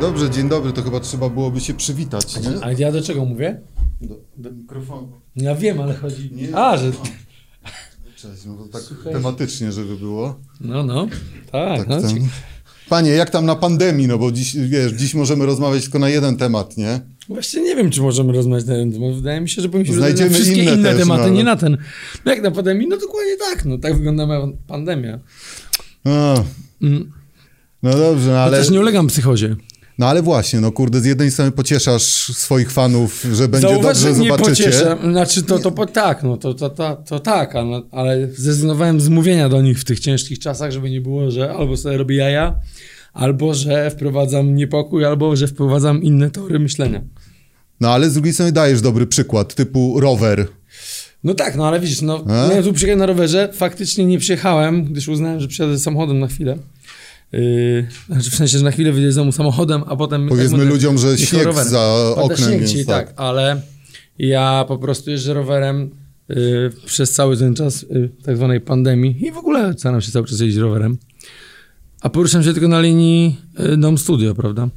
Dobrze, dzień dobry, to chyba trzeba byłoby się przywitać, nie? A ja do czego mówię? Do, do mikrofonu. Ja wiem, ale chodzi... Nie. A, że... Cześć, no to tak Słuchaj. tematycznie, żeby było. No, no. Tak, Tak, no. ci- Panie, jak tam na pandemii, no bo dziś, wiesz, dziś możemy rozmawiać tylko na jeden temat, nie? Właściwie nie wiem, czy możemy rozmawiać na ten temat. Wydaje mi się, że powinniśmy rozmawiać na wszystkie inne inne, też, tematy, no, nie na ten. No jak na pandemii? No dokładnie tak. No tak wygląda pandemia. Mm. no dobrze, no Ale... ale, Też nie ulegam psychozie. No ale właśnie, no kurde, z jednej strony pocieszasz swoich fanów, że będzie Zauważ, dobrze, że mnie zobaczycie. pocieszę. Znaczy to, to tak, no to, to, to, to tak, ale, ale zrezygnowałem z mówienia do nich w tych ciężkich czasach, żeby nie było, że albo sobie robię jaja, albo że wprowadzam niepokój, albo że wprowadzam inne tory myślenia. No ale z drugiej strony dajesz dobry przykład, typu rower. No tak, no ale widzisz, no miałem tu przyjechać na rowerze, faktycznie nie przyjechałem, gdyż uznałem, że przyjadę samochodem na chwilę. Yy, znaczy w sensie, że na chwilę wyjdę z domu samochodem, a potem... Powiedzmy tak ludziom, że śnieg rowerem. za Pada oknem, śnieg więc tak. tak. ale ja po prostu jeżdżę rowerem yy, przez cały ten czas yy, tak zwanej pandemii i w ogóle staram się cały czas jeździć rowerem. A poruszam się tylko na linii yy, dom-studio, prawda?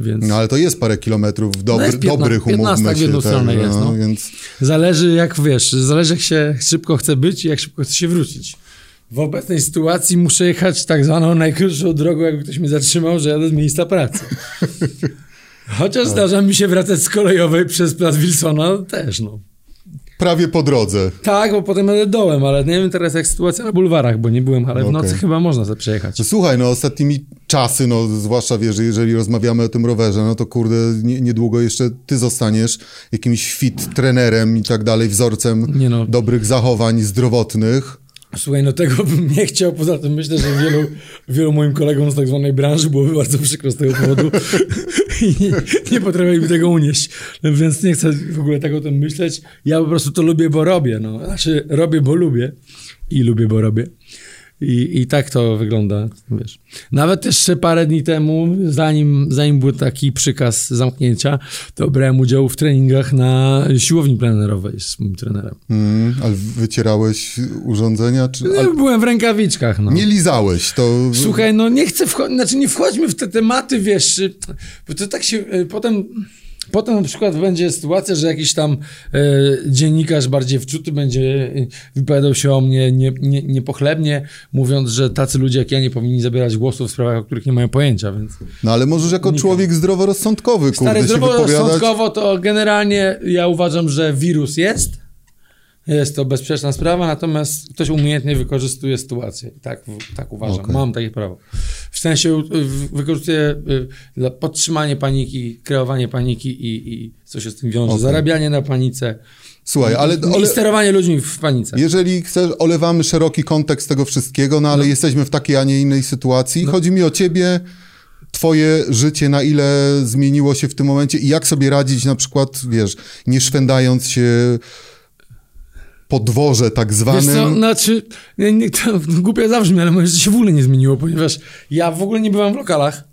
Więc No ale to jest parę kilometrów dobry, No jest piętna- dobrych, umówmy piętnastak w się. jedną stronę jest, no. Więc zależy jak, wiesz, zależy jak się szybko chce być i jak szybko chce się wrócić. W obecnej sytuacji muszę jechać tak zwaną najkrótszą drogą, jakby ktoś mnie zatrzymał, że jadę z miejsca pracy. Chociaż zdarza mi się wracać z kolejowej przez plac Wilsona też, no. prawie po drodze. Tak, bo potem jadę dołem, ale nie wiem teraz jak sytuacja na bulwarach, bo nie byłem, ale w nocy chyba można sobie przejechać. Że Słuchaj, no ostatnimi czasy, no zwłaszcza wiesz, jeżeli rozmawiamy o tym rowerze, no to kurde, nie, niedługo jeszcze ty zostaniesz jakimś fit trenerem i tak dalej, wzorcem no. dobrych zachowań zdrowotnych. Słuchaj, no tego bym nie chciał, poza tym myślę, że wielu, wielu moim kolegom z tak zwanej branży byłoby bardzo przykro z tego powodu i nie, nie potrafiliby tego unieść, no, więc nie chcę w ogóle tak o tym myśleć. Ja po prostu to lubię, bo robię, no. Znaczy robię, bo lubię i lubię, bo robię. I, I tak to wygląda, wiesz. Nawet jeszcze parę dni temu, zanim, zanim był taki przykaz zamknięcia, to brałem udział w treningach na siłowni plenerowej z moim trenerem. Mm, ale wycierałeś urządzenia, czy ale Byłem w rękawiczkach, no. nie lizałeś, to... Słuchaj, no nie chcę wchodzić, znaczy nie wchodźmy w te tematy, wiesz, y, bo to tak się y, potem. Potem na przykład będzie sytuacja, że jakiś tam e, dziennikarz bardziej wczuty będzie y, wypowiadał się o mnie nie, nie, niepochlebnie, mówiąc, że tacy ludzie jak ja nie powinni zabierać głosu w sprawach, o których nie mają pojęcia, więc... No ale możesz jako Unikam. człowiek zdroworozsądkowy, kurde, Stary, się wypowiadać. zdroworozsądkowo to generalnie ja uważam, że wirus jest, jest to bezsprzeczna sprawa, natomiast ktoś umiejętnie wykorzystuje sytuację. Tak, tak uważam. Okej. Mam takie prawo. W sensie y, wykorzystuje y, podtrzymanie paniki, kreowanie paniki i, i co się z tym wiąże. Okej. Zarabianie na panice. Słuchaj, ale... I ale... sterowanie ludźmi w panice. Jeżeli chcesz, olewamy szeroki kontekst tego wszystkiego, no ale jesteśmy w takiej, a nie innej sytuacji. Chodzi mi o ciebie, twoje życie, na ile zmieniło się w tym momencie i jak sobie radzić na przykład, wiesz, nie szwendając się po dworze tak Wiesz zwanym. co, znaczy, nie, nie, to zabrzmi, ale moje życie się w ogóle nie zmieniło, ponieważ ja w ogóle nie bywam w lokalach.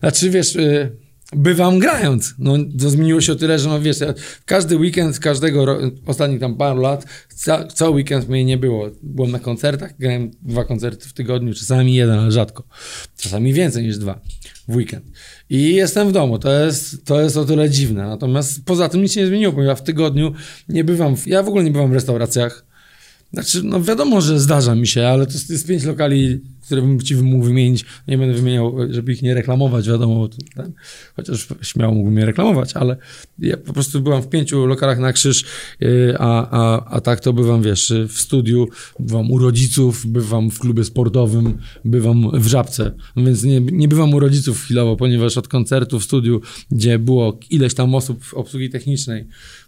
Znaczy, wiesz, y, bywam grając. No, to zmieniło się o tyle, że no wiesz, ja, każdy weekend, każdego ostatnich tam paru lat, ca, cały weekend mnie nie było. Byłem na koncertach, grałem dwa koncerty w tygodniu, czasami jeden, ale rzadko. Czasami więcej niż dwa w weekend. I jestem w domu, to jest, to jest o tyle dziwne. Natomiast poza tym nic się nie zmieniło, ponieważ w tygodniu nie bywam, w, ja w ogóle nie bywam w restauracjach. Znaczy, no wiadomo, że zdarza mi się, ale to jest pięć lokali, które bym ci mógł wymienić. Nie będę wymieniał, żeby ich nie reklamować, wiadomo, ten, chociaż śmiało mógłbym je reklamować, ale ja po prostu byłam w pięciu lokalach na krzyż, yy, a, a, a tak to bywam, wiesz, w studiu, bywam u rodziców, bywam w klubie sportowym, bywam w Żabce, więc nie, nie bywam u rodziców chwilowo, ponieważ od koncertu w studiu, gdzie było ileś tam osób w obsługi technicznej,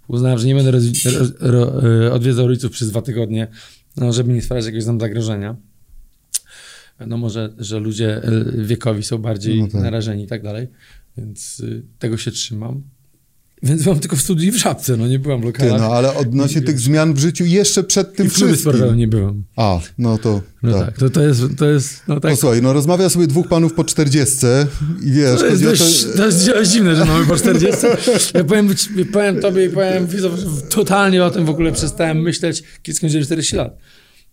uznałem, że nie będę roz, ro, ro, e, odwiedzał rodziców przez dwa tygodnie, no, żeby nie stwarzać jakiegoś tam zagrożenia. Wiadomo, że, że ludzie e, wiekowi są bardziej No tak. narażeni i tak dalej, więc y, tego się trzymam. Więc byłam tylko w studiu i w żabce, no nie byłam w Ty, lokalach. no ale odnośnie tych zmian w życiu jeszcze przed tym I w wszystkim. nie byłam. A, no to No tak. tak, to, to jest, to jest, no tak. Posłuchaj, no rozmawia sobie dwóch panów po 40 i wiesz, To jest, dość, to jest dość dziwne, że mamy po 40. Ja powiem, powiem tobie i powiem widzom, totalnie o tym w ogóle przestałem myśleć, kiedy skończyłem 40 lat.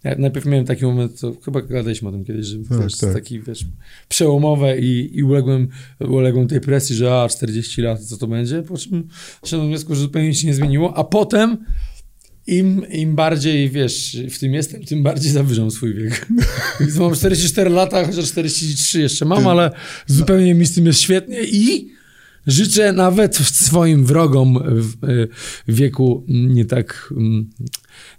Ja najpierw miałem taki moment, to chyba gadaliśmy o tym kiedyś, że Tak, wiesz, tak. taki wiesz, przełomowe i, i uległem, uległem tej presji, że a 40 lat, co to będzie? Po czym doszedłem do wniosku, że zupełnie się nie zmieniło, a potem im, im bardziej, wiesz, w tym jestem, tym bardziej zawyżam swój wiek. Więc mam 44 lata, chociaż 43 jeszcze mam, ale zupełnie mi z tym jest świetnie i życzę nawet swoim wrogom w w wieku nie tak, mm,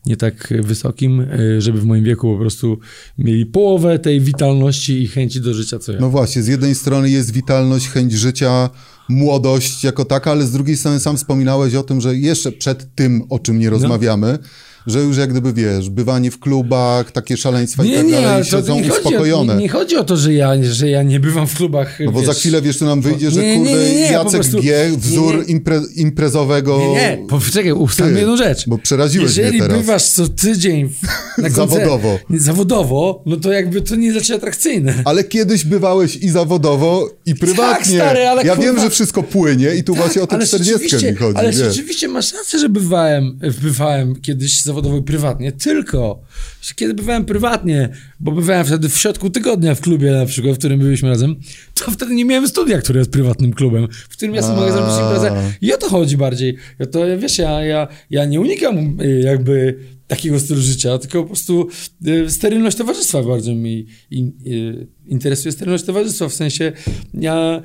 nie tak wysokim, y, żeby w moim wieku po prostu mieli połowę tej witalności i chęci do życia, co ja. No właśnie, z jednej strony jest witalność, chęć życia, młodość jako taka, ale z drugiej strony sam wspominałeś o tym, że jeszcze przed tym, o czym No. nie rozmawiamy, że już jak gdyby, wiesz, bywanie w klubach, takie szaleństwa i tak ale dalej, to siedzą nie chodzi, o, uspokojone. nie, nie chodzi o to, że ja, że ja nie bywam w klubach. No bo wiesz, za chwilę, wiesz, tu nam wyjdzie, że Nie, nie, kurde, nie, nie, Jacek prostu- G, wzór nie, nie. Impre, imprezowego... Nie, nie, poczekaj, ustalmy Ty, jedną rzecz. bo przeraziłeś Jeżeli mnie teraz. bywasz co tydzień w- na Zawodowo. Nie, zawodowo, no to jakby to nie ciebie atrakcyjne. Ale kiedyś bywałeś i zawodowo, i prywatnie. Tak, stary, ale ja kurwa- wiem, że wszystko płynie i tu właśnie o tę ale 40 rzeczywiście- mi chodzi, Ale rzeczywiście masz rację, że bywałem, bywałem kiedyś zawodowo i prywatnie, tylko kiedy bywałem prywatnie, bo bywałem wtedy w środku tygodnia w klubie na przykład, w którym byliśmy razem, to wtedy nie miałem studia, które jest prywatnym klubem, w którym ja sobie mogę zrobić imprezę. I o to chodzi bardziej. Ja to, wiesz, ja, ja, ja nie unikam y, jakby takiego stylu życia, tylko po prostu y, sterylność towarzystwa bardzo mi in, y, interesuje. Sterylność towarzystwa, w sensie ja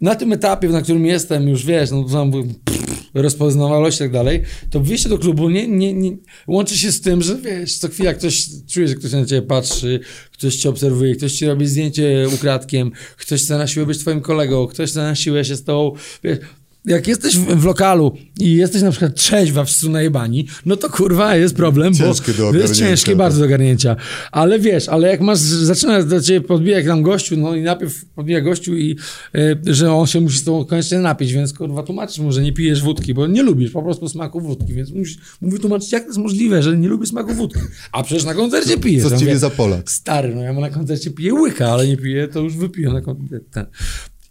na tym etapie, na którym jestem, już wiesz, no tam pff, rozpoznawalność i tak dalej, to wyjście do klubu nie, nie, nie, łączy się z tym, że wiesz, co chwila ktoś czuje, że ktoś na ciebie patrzy, ktoś cię obserwuje, ktoś ci robi zdjęcie ukradkiem, ktoś chce na siłę być twoim kolegą, ktoś chce na siłę się z tobą, wiesz, jak jesteś w, w lokalu i jesteś na przykład trzeźwa w na jebani, no to kurwa jest problem, Ciężkie do bo ogarnięcia, jest ciężkie bardzo do ogarnięcia. Ale wiesz, ale jak masz, zaczyna do ciebie podbijać tam gościu, no i najpierw podbija gościu i y, że on się musi z tobą koniecznie napić, więc kurwa tłumaczysz mu, że nie pijesz wódki, bo nie lubisz po prostu smaku wódki, więc musisz mu wytłumaczyć, jak to jest możliwe, że nie lubisz smaku wódki. A przecież na koncercie pijesz. Co z ciebie za Polak? Stary, no ja na koncercie piję łyka, ale nie piję, to już wypiję na koncercie.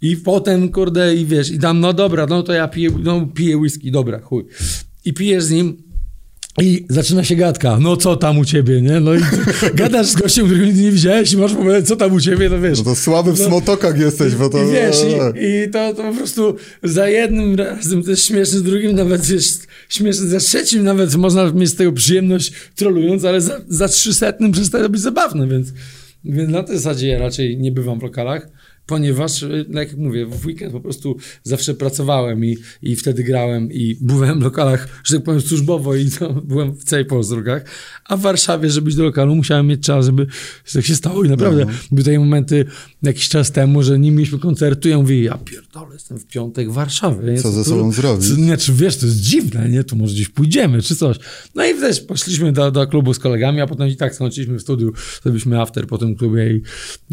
I potem, kurde, i wiesz, i dam, no dobra, no to ja piję, no piję whisky, dobra, chuj. I pijesz z nim i zaczyna się gadka, no co tam u ciebie, nie? No i gadasz z gościem, którego nigdy nie widziałeś i masz powiedzieć, co tam u ciebie, to wiesz. No to słaby w No. smotokach jesteś, bo to... I wiesz, i, i to, to po prostu za jednym razem to jest śmieszne, z drugim nawet jest śmieszne, za trzecim nawet można mieć z tego przyjemność trolując, ale za, za trzysetnym przestaje być zabawne, więc, więc na tej zasadzie ja raczej nie bywam w lokalach, ponieważ, y, tak jak mówię, w weekend po prostu zawsze pracowałem i, i wtedy grałem i byłem w lokalach, że tak powiem, służbowo i to byłem w całej Polsce a w Warszawie, żeby iść do lokalu, musiałem mieć czas, żeby tak się stało i naprawdę No. były takie momenty jakiś czas temu, że nim mieliśmy koncertu, ja mówię, ja pierdolę, jestem w piątek w Warszawie. nie? Co ze sobą zrobić? co- Nie, czy wiesz, to jest dziwne, nie? Tu może gdzieś pójdziemy, czy coś. No i też poszliśmy do, do klubu z kolegami, a potem i tak skończyliśmy w studiu, zrobiliśmy after po tym klubie i,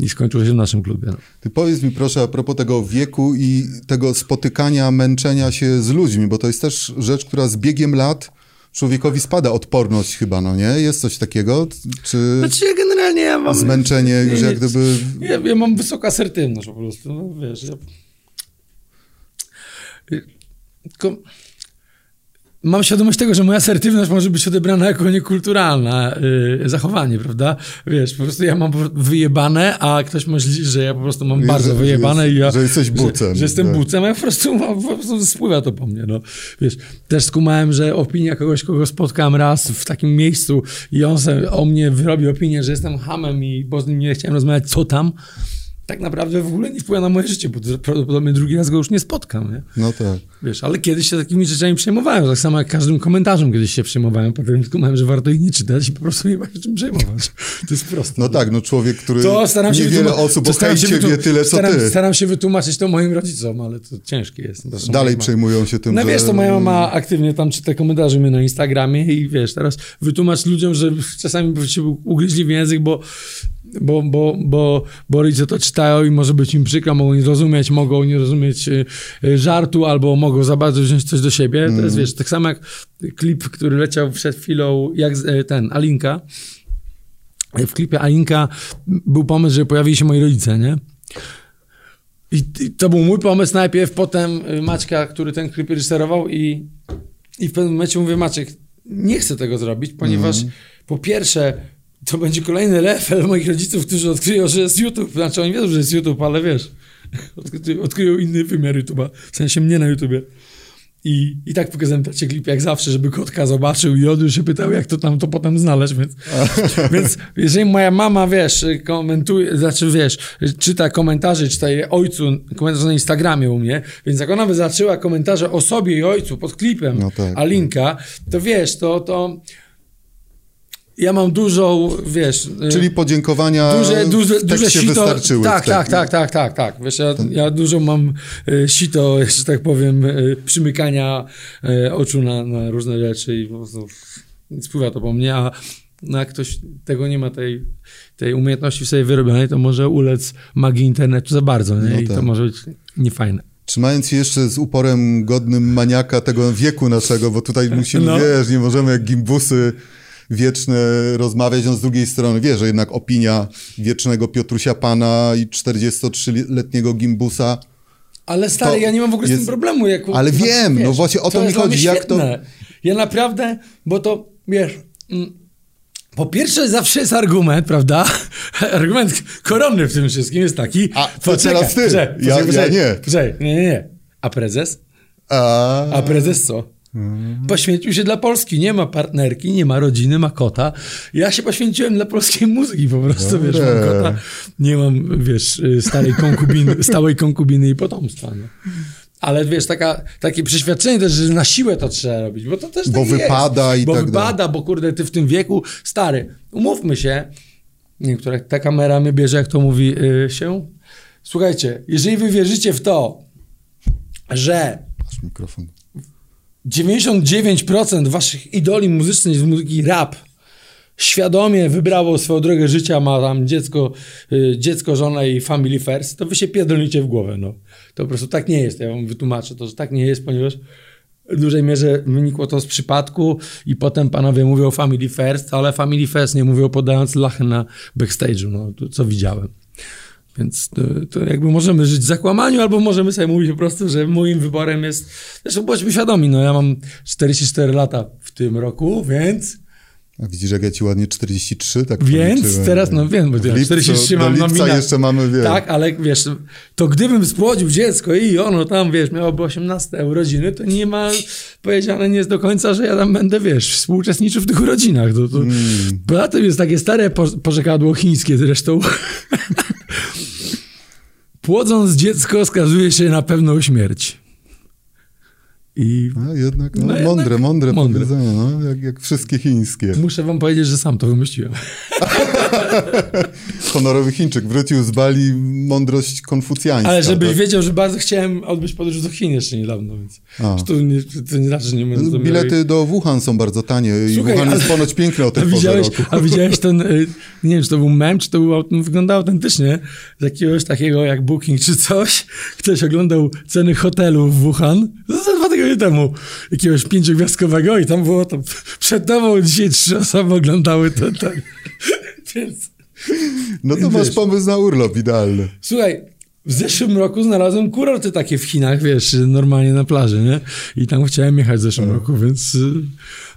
i skończyło się w naszym klubie. No. Powiedz mi proszę a propos tego wieku i tego spotykania, męczenia się z ludźmi, bo to jest też rzecz, która z biegiem lat człowiekowi spada odporność chyba, no nie? Jest coś takiego? Czy Znaczy ja generalnie ja mam... zmęczenie już jak gdyby... Ja, ja mam wysoką asertywność po prostu, no wiesz, ja... Tylko... Mam świadomość tego, że moja asertywność może być odebrana jako niekulturalne y, zachowanie, prawda? Wiesz, po prostu ja mam wyjebane, a ktoś myśli, że ja po prostu mam bardzo że wyjebane jest- i ja... że jesteś bucem, Że, że jestem tak. bucem, a ja po prostu, po prostu spływa to po mnie, no. Wiesz, też skumałem, że opinia kogoś, kogo spotkałem raz w takim miejscu i on se, o mnie wyrobił opinię, że jestem hamem i bo z nim nie chciałem rozmawiać, co tam, tak naprawdę w ogóle nie wpływa na moje życie, bo prawdopodobnie drugi raz go już nie spotkam, nie? No tak. Wiesz, ale kiedyś się takimi rzeczami przejmowałem, tak samo jak każdym komentarzem kiedyś się przejmowałem, potem skumałem, że warto ich nie czytać i po prostu nie ma się czym przejmować. To jest proste. No tak, no człowiek, który To staram się niewiele osób o hejcie wie tyle, co staram, ty. Staram się wytłumaczyć to moim rodzicom, ale to ciężkie jest. To Dalej przejmują się tym, No że... wiesz, to moja mama aktywnie tam czyta komentarze mnie na Instagramie i wiesz, teraz wytłumacz ludziom, że czasami się ugryźli w język, bo, bo, bo, bo, bo rodzice to czytają i może być im przykro, mogą nie zrozumieć, mogą nie rozumieć y, y, żartu albo mogą za bardzo wziąć coś do siebie. To jest, wiesz, tak samo jak klip, który leciał przed chwilą, jak y, ten, Alinka. W klipie Alinka był pomysł, że pojawili się moi rodzice, nie? I, I to był mój pomysł najpierw, potem Maćka, który ten klip reżyserował i, i w pewnym momencie mówię, Maciek, nie chcę tego zrobić, ponieważ po pierwsze, to będzie kolejny level moich rodziców, którzy odkryją, że jest YouTube. Znaczy oni wiedzą, że jest YouTube, ale wiesz, odkry- odkryją inny wymiar YouTube'a, w sensie mnie na YouTubie. I, I tak pokazałem tacie klip jak zawsze, żeby kotka zobaczył i on się pytał, jak to tam to potem znaleźć, więc, więc jeżeli moja mama, wiesz, komentuje, znaczy wiesz, czyta komentarze, czyta je ojcu, komentarze na Instagramie u mnie, więc jak ona by zaczęła komentarze o sobie i ojcu pod klipem No tak. Alinka, to wiesz, to, to ja mam dużą, wiesz... y, Czyli podziękowania duże, duże, duże sito. wystarczyły. Tak, tak, tak, tak, tak, tak. Wiesz, ja, ja dużo mam y, sito, że tak powiem, y, przymykania oczu na, na różne rzeczy i po prostu spływa to po mnie, a no jak ktoś tego nie ma, tej, tej umiejętności w sobie wyrobionej, to może ulec magii internetu za bardzo, nie? No I to tak. może być niefajne. Trzymając się jeszcze z uporem godnym maniaka tego wieku naszego, bo tutaj musimy, No. wiesz, nie możemy jak gimbusy wieczne rozmawiać, no z drugiej strony, wiesz, że jednak opinia wiecznego Piotrusia Pana i 43-letniego gimbusa, Ale stary, To ja nie mam w ogóle z jest- tym problemu. Jak, Ale wiem, no właśnie o to mi jest dla chodzi, jak to-. Ja naprawdę, bo to, wiesz, mm, po pierwsze zawsze jest argument, prawda? Argument koronny w tym wszystkim jest taki. A, to teraz ty. Poczekaj, Ja- poczekaj, ja nie. Poczekaj, nie, nie, nie. A prezes? a... A prezes co? Mhm. Poświęcił się dla Polski. Nie ma partnerki, nie ma rodziny, ma kota. Ja się poświęciłem dla polskiej muzyki po prostu, wiesz, mam Dobre. kota. Nie mam, wiesz, starej konkubiny, stałej konkubiny i potomstwa. No. Ale wiesz, taka, takie przeświadczenie też, że na siłę to trzeba robić, bo to też Bo tak wypada jest. i bo tak wypada, bo kurde, ty w tym wieku, stary, umówmy się, niektóre, ta kamera mnie bierze, jak to mówi y, się. Słuchajcie, jeżeli wy wierzycie w to, że Masz mikrofon. 99% waszych idoli muzycznych z muzyki rap świadomie wybrało swoją drogę życia, ma tam dziecko, y, dziecko, żona i family first, to wy się pierdolicie w głowę, no. To po prostu tak nie jest. Ja wam wytłumaczę to, że tak nie jest, ponieważ w dużej mierze wynikło to z przypadku i potem panowie mówią family first, ale family first nie mówią podając lachy na backstage'u, no, to, co widziałem. Więc to, to jakby możemy żyć w zakłamaniu, albo możemy sobie mówić po prostu, że moim wyborem jest... Zresztą bądźmy świadomi, no ja mam 44 lata w tym roku, więc... A widzisz, jak ja ci ładnie 43, tak Więc policzyłem. teraz, no wiem, bo lipcu- 43 do mam lipca nominat. jeszcze mamy, wiesz. Tak, ale wiesz, to gdybym spłodził dziecko i ono tam, wiesz, miałoby 18 urodziny, to nie ma powiedziane nie jest do końca, że ja tam będę, wiesz, współuczestniczył w tych urodzinach. To, to, Mm. Poza tym jest takie stare po, porzekadło chińskie zresztą. Płodząc dziecko skazuje się na pewną śmierć. I No, jednak, no, No jednak mądre, mądre, mądre. powiedzenie, no, jak, jak wszystkie chińskie. muszę wam powiedzieć, że sam to wymyśliłem. Honorowy Chińczyk wrócił z Bali mądrość konfucjańska. Ale żebyś tak? wiedział, że bardzo chciałem odbyć podróż do Chin jeszcze niedawno, więc A. to nie, to nie znaczy, że nie będę Bilety do Wuhan są bardzo tanie i Słuchaj, Wuhan ale- jest ponoć piękny o A tej porze widziałeś, roku. a widziałeś ten, y, nie wiem, czy to był mem, czy to był, aut- wyglądało autentycznie, z jakiegoś takiego jak Booking czy coś. Ktoś oglądał ceny hotelu w Wuhan, za dwa tygodnie temu, jakiegoś pięciogwiazdkowego i tam było to, przed tobą dzisiaj trzy osoby oglądały to, to. Więc, No to wiesz. masz pomysł na urlop idealny. słuchaj, w zeszłym roku znalazłem kurorty takie w Chinach, wiesz, normalnie na plaży, nie? I tam chciałem jechać w zeszłym roku, więc y,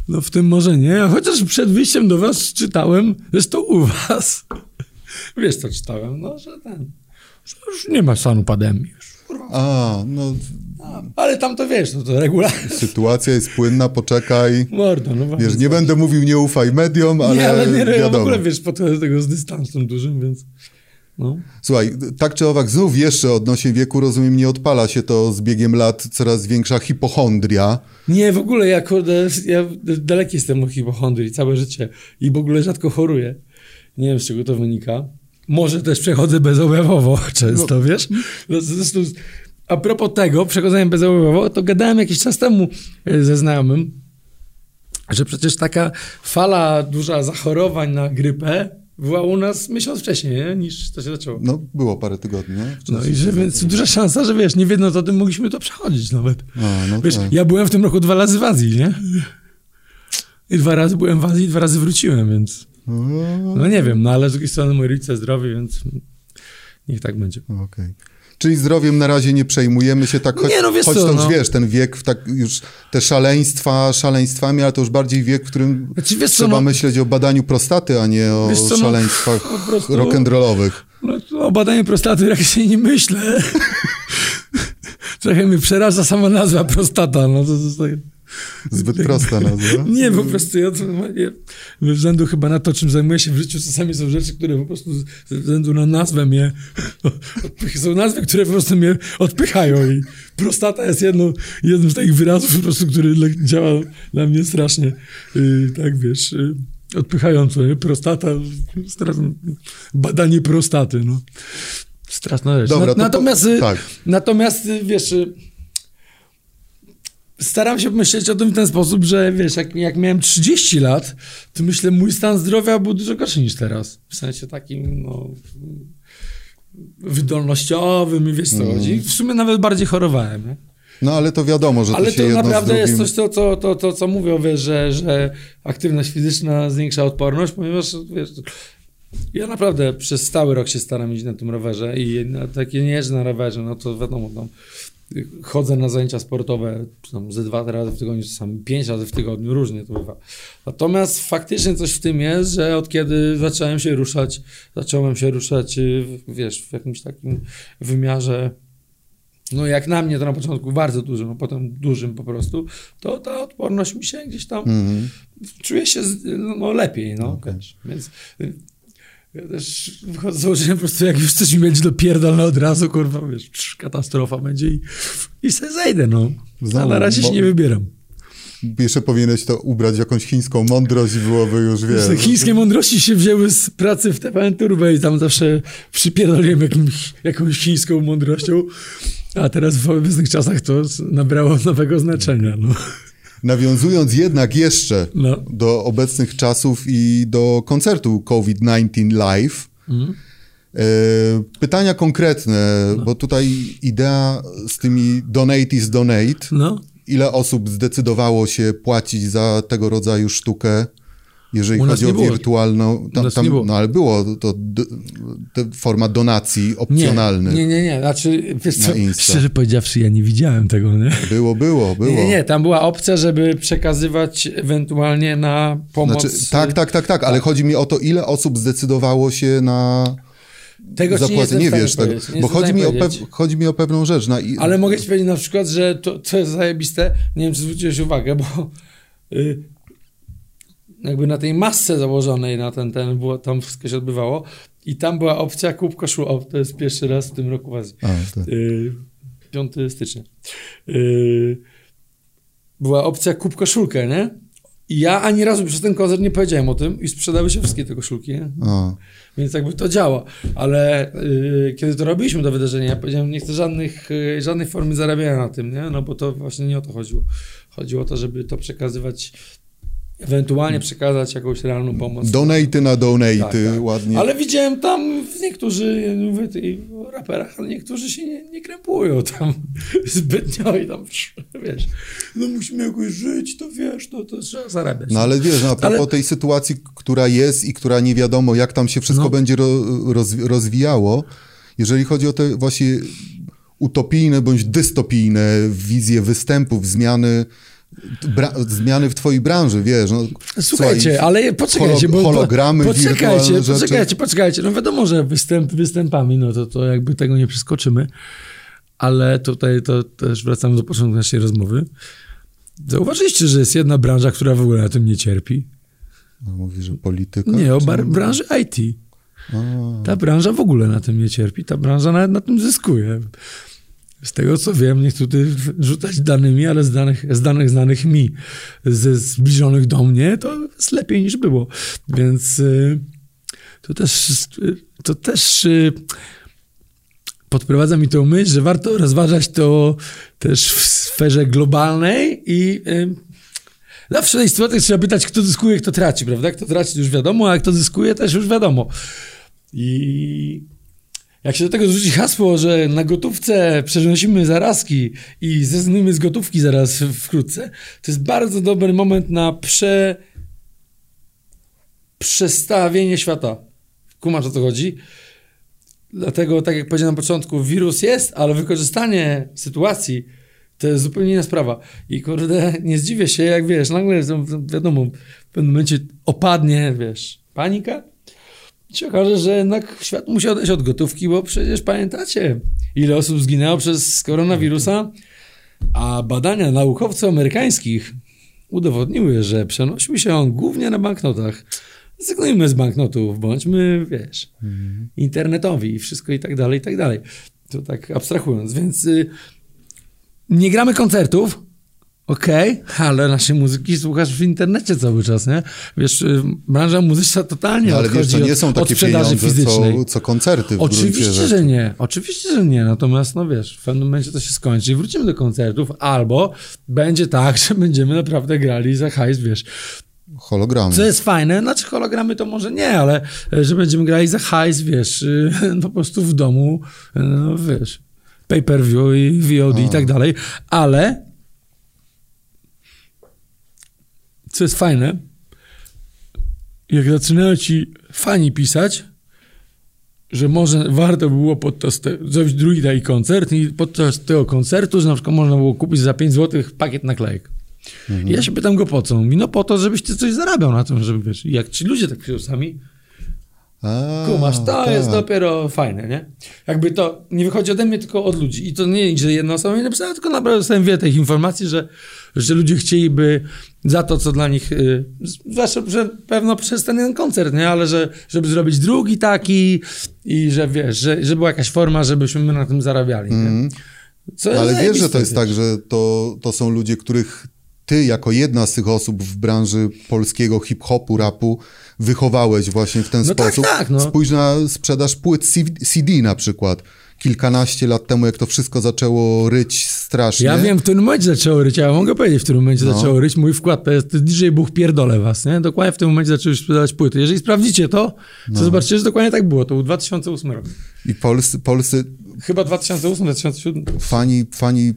no w tym może nie. A chociaż przed wyjściem do was czytałem, zresztą u was, wiesz co czytałem, no, że ten, że już nie ma stanu pandemii już. A, no Ale tam to wiesz, no to regularnie. sytuacja jest płynna, poczekaj. Mordo, no Wiesz, nie będę mówił nie ufaj mediom, ale, nie, ale nie, ja w wiadomo. ogóle, wiesz, podchodzę do tego z dystansem dużym, więc no. Słuchaj, tak czy owak, znów jeszcze odnośnie wieku, rozumiem, nie odpala się to z biegiem lat coraz większa hipochondria. Nie, w ogóle ja, kurde, ja daleki jestem od hipochondrii całe życie i w ogóle rzadko choruję. Nie wiem, z czego to wynika. Może też przechodzę bezobjawowo często, wiesz? No, Zresztą, a propos tego, przechodzenia bezobjawowo, to gadałem jakiś czas temu e, ze znajomym, że przecież taka fala duża zachorowań na grypę była u nas miesiąc wcześniej, nie? niż to się zaczęło. No, było parę tygodni, nie? No i że więc duża szansa, że wiesz, nie wiedząc o tym, mogliśmy to przechodzić nawet. A, no Wiesz, tak. ja byłem w tym roku dwa razy w Azji, nie? I dwa razy byłem w Azji, dwa razy wróciłem, więc No, no nie wiem, no ale z drugiej strony moi rodzice zdrowi, więc niech tak będzie. Okej. Czyli zdrowiem na razie nie przejmujemy się tak, choć, Nie, no wiesz choć co, to już no. wiesz, ten wiek, tak już te szaleństwa szaleństwami, ale to już bardziej wiek, w którym Znaczy, wiesz co, trzeba no- myśleć o badaniu prostaty, a nie o co, no, szaleństwach po prostu- rock'n'rollowych. No, o badaniu prostaty raczej nie myślę. Trochę mnie przeraża sama nazwa prostata. No to, to, to, Zbyt prosta nazwa. Nie, po prostu ja to, nie, ze względu chyba na to, czym zajmuję się w życiu, czasami są rzeczy, które po prostu ze względu na nazwę mnie odpych- są nazwy, które po prostu mnie odpychają i prostata jest jedną, jednym z takich wyrazów po prostu, który dla- działa dla mnie strasznie, yy, tak wiesz, yy, odpychająco, nie? Prostata, straszne, badanie prostaty, no. Straszna rzecz. Dobra, Na, to po- natomiast, y, tak. natomiast, y, wiesz, y, staram się myśleć o tym w ten sposób, że wiesz, jak, jak miałem 30 lat, to myślę, mój stan zdrowia był dużo gorszy niż teraz. W sensie takim, no, wydolnościowym i wiesz co Mhm. chodzi. W sumie nawet bardziej chorowałem, nie? No ale to wiadomo, że Ale to się to jedno naprawdę drugim... jest coś, to, to, to, to co mówią, wiesz, że, że aktywność fizyczna zwiększa odporność, ponieważ wiesz, ja naprawdę przez cały rok się staram iść na tym rowerze i na, takie nie jeżdżę na rowerze, no to wiadomo, tam, chodzę na zajęcia sportowe tam ze dwa razy w tygodniu, czasami pięć razy w tygodniu, różnie to bywa. Natomiast faktycznie coś w tym jest, że od kiedy zacząłem się ruszać, zacząłem się ruszać, y, wiesz, w jakimś takim wymiarze no jak na mnie to na początku bardzo dużym, a potem dużym po prostu, to ta odporność mi się gdzieś tam, Mhm. czuję się no, lepiej, no, wiesz, więc y, ja też wychodzę z założenia po prostu, jak już coś mi będzie dopierdolne od razu, kurwa, wiesz, psz, katastrofa będzie i, i se zejdę, no. A Znowu, na razie bo- się nie wybieram. Jeszcze powinieneś to ubrać w jakąś chińską mądrość i byłoby już, Te wiesz... chińskie mądrości się wzięły z pracy w TVN Turbo i tam zawsze przypierdoliłem jakimś, jakąś chińską mądrością, a teraz w obecnych czasach to nabrało nowego znaczenia, no. Nawiązując jednak jeszcze No. do obecnych czasów i do koncertu COVID-19 Live, Mhm. e, pytania konkretne, No. bo tutaj idea z tymi donate is donate, No. ile osób zdecydowało się płacić za tego rodzaju sztukę, jeżeli U chodzi nie o było. wirtualną, nas nie było. no ale było to forma donacji Nie, opcjonalnych. nie, nie, nie. Znaczy, wiesz co, szczerze powiedziawszy, ja nie widziałem tego, nie? Było, było, było. Nie, nie, nie, tam była opcja, żeby przekazywać ewentualnie na pomoc. Znaczy, tak, tak, tak, tak, ale chodzi mi o to, ile osób zdecydowało się na Tego nie, Nie wiesz powiedzieć, nie bo chodzi mi, chodzi mi o pewną rzecz. Na, Ale mogę ci powiedzieć na przykład, że to, to jest zajebiste, nie wiem, czy zwróciłeś uwagę, bo y, jakby na tej masce założonej na ten, ten było, tam wszystko się odbywało i tam była opcja kup koszulę. O, to jest pierwszy raz w tym roku w Azji. A, tak. Y, 5 stycznia. Y, była opcja kup koszulkę, nie? I ja ani razu przez ten koncert nie powiedziałem o tym i sprzedały się wszystkie te koszulki, nie? A, Więc jakby to działa. Ale y, kiedy to robiliśmy to wydarzenie, ja powiedziałem, nie chcę żadnych, y, żadnej formy zarabiania na tym, nie? No bo to właśnie nie o to chodziło. Chodziło o to, żeby to przekazywać, ewentualnie przekazać jakąś realną pomoc. donaty na donaty, Tak, tak. ładnie. Ale widziałem tam niektórzy, mówię o raperach, ale niektórzy się nie, nie krępują tam zbytnio i tam, wiesz, no musimy jakoś żyć, to wiesz, to, to trzeba zarabiać. No ale wiesz, no, a propos Ale- tej sytuacji, która jest i która nie wiadomo, jak tam się wszystko No. będzie ro, roz, rozwijało, jeżeli chodzi o te właśnie utopijne bądź dystopijne wizje występów, zmiany, zmiany w twojej branży, wiesz. No, Słuchajcie, słuchaj, ale poczekajcie, holo- bo... hologramy, poczekajcie, rzeczy. poczekajcie, poczekajcie. No wiadomo, że występ występami, no to, to jakby tego nie przeskoczymy, ale tutaj to też wracamy do początku naszej rozmowy. Zauważyliście, że jest jedna branża, która w ogóle na tym nie cierpi? No, mówi, że polityka. Nie, o branży IT. A, Ta branża w ogóle na tym nie cierpi, ta branża nawet na tym zyskuje. Z tego co wiem, nie chcę tutaj rzucać danymi, ale z danych, z danych znanych mi, ze zbliżonych do mnie, to jest lepiej niż było. Więc y, to też, to też y, podprowadza mi tą myśl, że warto rozważać to też w sferze globalnej i y, zawsze tej sytuacji trzeba pytać, kto zyskuje, kto traci, prawda? Kto traci już wiadomo, a kto zyskuje też już wiadomo. I jak się do tego zrzuci hasło, że na gotówce przenosimy zarazki i zrezygnujemy z gotówki zaraz wkrótce, to jest bardzo dobry moment na prze... przestawienie świata. Kumasz o co chodzi? Dlatego, tak jak powiedziałem na początku, wirus jest, ale wykorzystanie sytuacji to jest zupełnie inna sprawa. I kurde, nie zdziwię się, jak wiesz, nagle, wiadomo, w pewnym momencie opadnie, wiesz, panika. I się okaże, że jednak świat musi odejść od gotówki, bo przecież pamiętacie, ile osób zginęło przez koronawirusa, a badania naukowców amerykańskich udowodniły, że przenosił się on głównie na banknotach. Zrezygnujmy z banknotów, bądźmy, wiesz, mhm. internetowi i wszystko i tak dalej, i tak dalej. To tak abstrahując, więc y, nie gramy koncertów, okej, okay, ale naszej muzyki słuchasz w internecie cały czas, nie? Wiesz, y, branża muzyczna totalnie no, ale wiesz, to nie są takie od sprzedaży fizycznej. Co, co koncerty w Oczywiście, że nie. Oczywiście, że nie. Natomiast, no wiesz, w pewnym momencie to się skończy i wrócimy do koncertów, albo będzie tak, że będziemy naprawdę grali za hajs, wiesz, Hologramy. Co jest fajne, znaczy hologramy to może nie, ale e, że będziemy grali za hajs, wiesz, y, po prostu w domu, e, no wiesz, pay-per-view i VOD A. i tak dalej, ale co jest fajne, jak zaczynają ci fani pisać, że może warto było podczas te, zrobić drugi taki koncert i podczas tego koncertu, że na przykład można było kupić za 5 zł pakiet naklejek. Mhm. Ja się pytam go po co? Mówi, no po to, żebyś ty coś zarabiał na tym, żeby wiesz, jak ci ludzie tak piszą sami, a, Kumasz, to tak. jest dopiero fajne, nie? Jakby to nie wychodzi ode mnie, tylko od ludzi. I to nie, że jedna osoba mi napisała, tylko naprawdę dostałem wiele tych informacji, że, że ludzie chcieliby za to, co dla nich, yy, zwłaszcza, że pewno przez ten jeden koncert, nie? Ale że, żeby zrobić drugi taki i że wiesz, że, że była jakaś forma, żebyśmy my na tym zarabiali, mm. Ale wiesz, że to jest tak, że to, to są ludzie, których ty jako jedna z tych osób w branży polskiego hip-hopu, rapu wychowałeś właśnie w ten no tak, sposób. Tak, tak, no. Spójrz na sprzedaż płyt CD na przykład. Kilkanaście lat temu, jak to wszystko zaczęło ryć strasznie. Ja wiem, w którym momencie zaczęło ryć, ja mogę powiedzieć, w którym momencie no. zaczęło ryć. Mój wkład to jest DJ Buch pierdolę was, nie? Dokładnie w tym momencie zaczęły sprzedawać płyty. Jeżeli sprawdzicie to, to no. zobaczycie, że dokładnie tak było. To był 2008 rok. I polscy, polscy Chyba 2008-2007. Fani, fani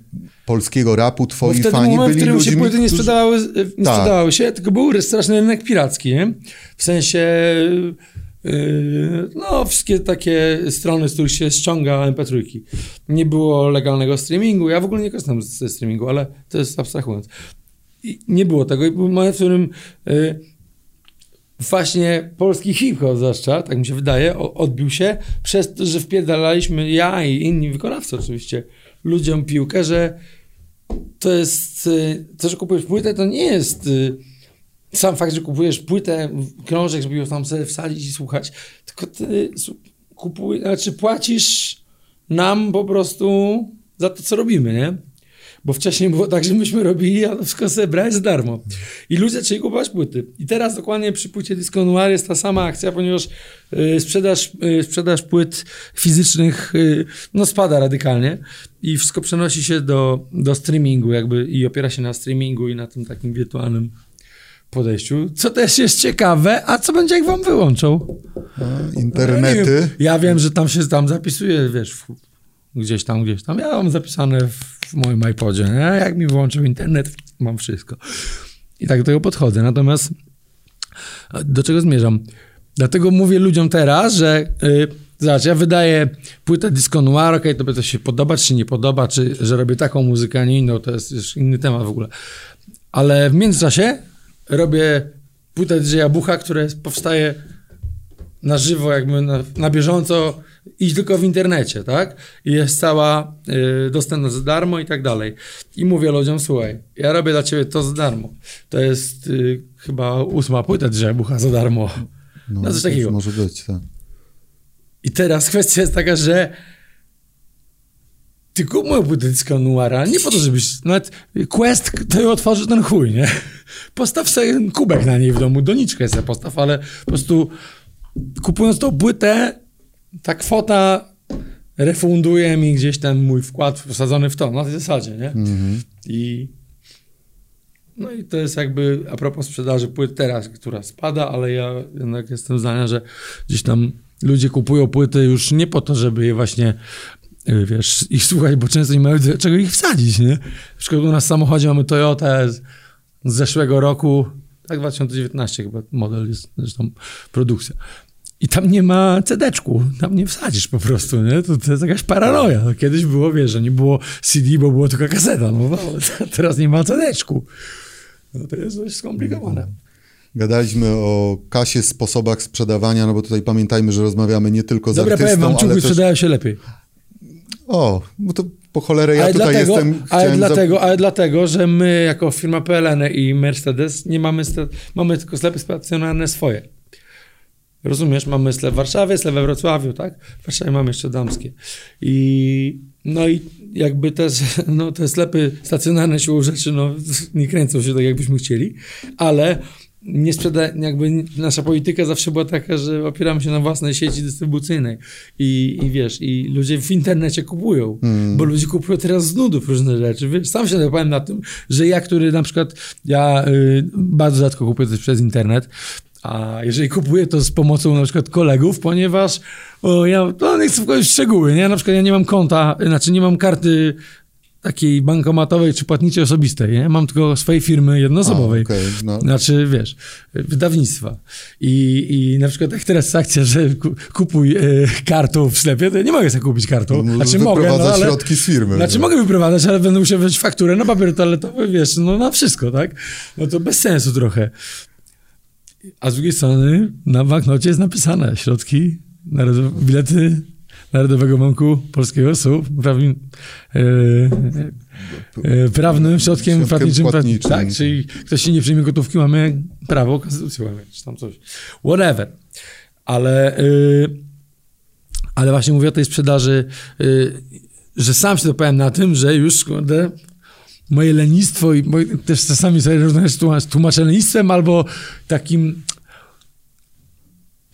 polskiego rapu, twoi Bo fani moment, byli w którym ludźmi, się płyty nie sprzedawały, nie tak. sprzedawały się, tylko był straszny rynek piracki, nie? W sensie... Yy, no, wszystkie takie strony, z których się ściąga MP3. Nie było legalnego streamingu. Ja w ogóle nie korzystam ze streamingu, ale to jest abstrahując. I nie było tego. I był moment, w którym yy, właśnie polski hip-hop zwłaszcza, tak mi się wydaje, odbił się przez to, że wpierdalaliśmy ja i inni wykonawcy oczywiście ludziom piłkę, że to jest, y, to, że kupujesz płytę, to nie jest y, sam fakt, że kupujesz płytę, krążek, żeby ją tam sobie wsadzić i słuchać, tylko ty kupuj, znaczy płacisz nam po prostu za to, co robimy, nie? Bo wcześniej było tak, że myśmy robili, a wszystko sobie brać za darmo. I ludzie zaczęli kupować płyty. I teraz dokładnie przy płycie Disco Noir jest ta sama akcja, ponieważ y, sprzedaż, y, sprzedaż płyt fizycznych y, no spada radykalnie i wszystko przenosi się do, do streamingu jakby i opiera się na streamingu i na tym takim wirtualnym podejściu, co też jest ciekawe, a co będzie jak wam wyłączą? A, internety. No, ja, ja, wiem, że tam się tam zapisuje, wiesz, gdzieś tam, gdzieś tam. Ja mam zapisane w w moim iPodzie. Nie? Jak mi włączył internet, mam wszystko. I tak do tego podchodzę. Natomiast do czego zmierzam? Dlatego mówię ludziom teraz, że yy, zobacz, ja wydaję płytę disco noir, okej, okay, to to się podoba, czy nie podoba, czy że robię taką muzykę, a nie inną, to jest już inny temat w ogóle. Ale w międzyczasie robię płytę DJ Bucha, która powstaje na żywo, jakby na, na bieżąco i tylko w internecie, tak? I jest cała y, dostępna za darmo i tak dalej. I mówię ludziom, słuchaj, ja robię dla ciebie to za darmo. To jest y, chyba ósma płyta Drzebucha za darmo. No, no coś takiego. Może być, tak. I teraz kwestia jest taka, że ty kup moją płytę disco noira, nie po to, żebyś, nawet quest to otworzy ten chuj, nie? Postaw sobie kubek na niej w domu, doniczkę sobie postaw, ale po prostu kupując tą płytę, ta kwota refunduje mi gdzieś ten mój wkład wsadzony w to, na tej zasadzie, nie? Mhm. I no i to jest jakby a propos sprzedaży płyt teraz, która spada, ale ja jednak jestem zdania, że gdzieś tam ludzie kupują płyty już nie po to, żeby je właśnie y, wiesz, ich słuchać, bo często nie mają czego ich wsadzić, nie? Na przykład u nas w samochodzie mamy Toyota z, z zeszłego roku, tak 2019 chyba model jest zresztą produkcja. I tam nie ma cedeczku, tam nie wsadzisz po prostu, nie? To, to jest jakaś paranoja. No, kiedyś było, wiesz, że nie było CD, bo było tylko kaseta, no, no teraz nie ma cedeczku. No to jest dość skomplikowane. Gadaliśmy o kasie, sposobach sprzedawania, no bo tutaj pamiętajmy, że rozmawiamy nie tylko z Dobra, artystą, powiem wam, ale też... sprzedają się lepiej. O, bo to po cholerę ja ale tutaj dlatego, jestem... ale, dlatego, ale dlatego, że my jako firma PLN i Mercedes nie mamy, mamy tylko sklepy stacjonarne swoje. Rozumiesz? Mamy sklep w Warszawie, sklep we Wrocławiu, tak? W Warszawie mamy jeszcze damskie. I no i jakby te, no, te sklepy stacjonarne siłą rzeczy no, nie kręcą się tak, jakbyśmy chcieli, ale nie sprzeda, jakby nasza polityka zawsze była taka, że opieramy się na własnej sieci dystrybucyjnej i, i wiesz, i ludzie w internecie kupują, bo ludzie kupują teraz z nudów różne rzeczy, wiesz, sam się napowiem na tym, że ja, który na przykład, ja y, bardzo rzadko kupuję coś przez internet, a jeżeli kupuję to z pomocą na przykład kolegów, ponieważ o, ja no nie chcę wchodzić w szczegóły, nie? Na przykład ja nie mam konta, znaczy nie mam karty takiej bankomatowej czy płatniczej osobistej, nie? Mam tylko swojej firmy jednoosobowej. A, okej, no. Znaczy, wiesz, wydawnictwa. I, I na przykład jak teraz jest akcja, że ku- kupuj e, kartą w sklepie, to ja nie mogę sobie kupić kartą. No, Znaczy mogę, no, ale... środki z firmy. Znaczy no. mogę wyprowadzać, ale będę musiał wziąć fakturę na papier toaletowy, wiesz, no na wszystko, tak? No to bez sensu trochę. A z drugiej strony na banknocie jest napisane środki, narodowe, bilety Narodowego Banku Polskiego są prawim, e, e, prawnym środkiem Środkiem płatniczym. płatniczym. Tak, czyli ktoś się nie przyjmie gotówki, mamy prawo, konstytucję mamy, czy tam coś. Whatever. Ale, y, ale właśnie mówię o tej sprzedaży, y, że sam się dopowiem na tym, że już kurde, moje lenistwo i moje, też czasami sobie tłumacz- tłumaczę lenistwem albo takim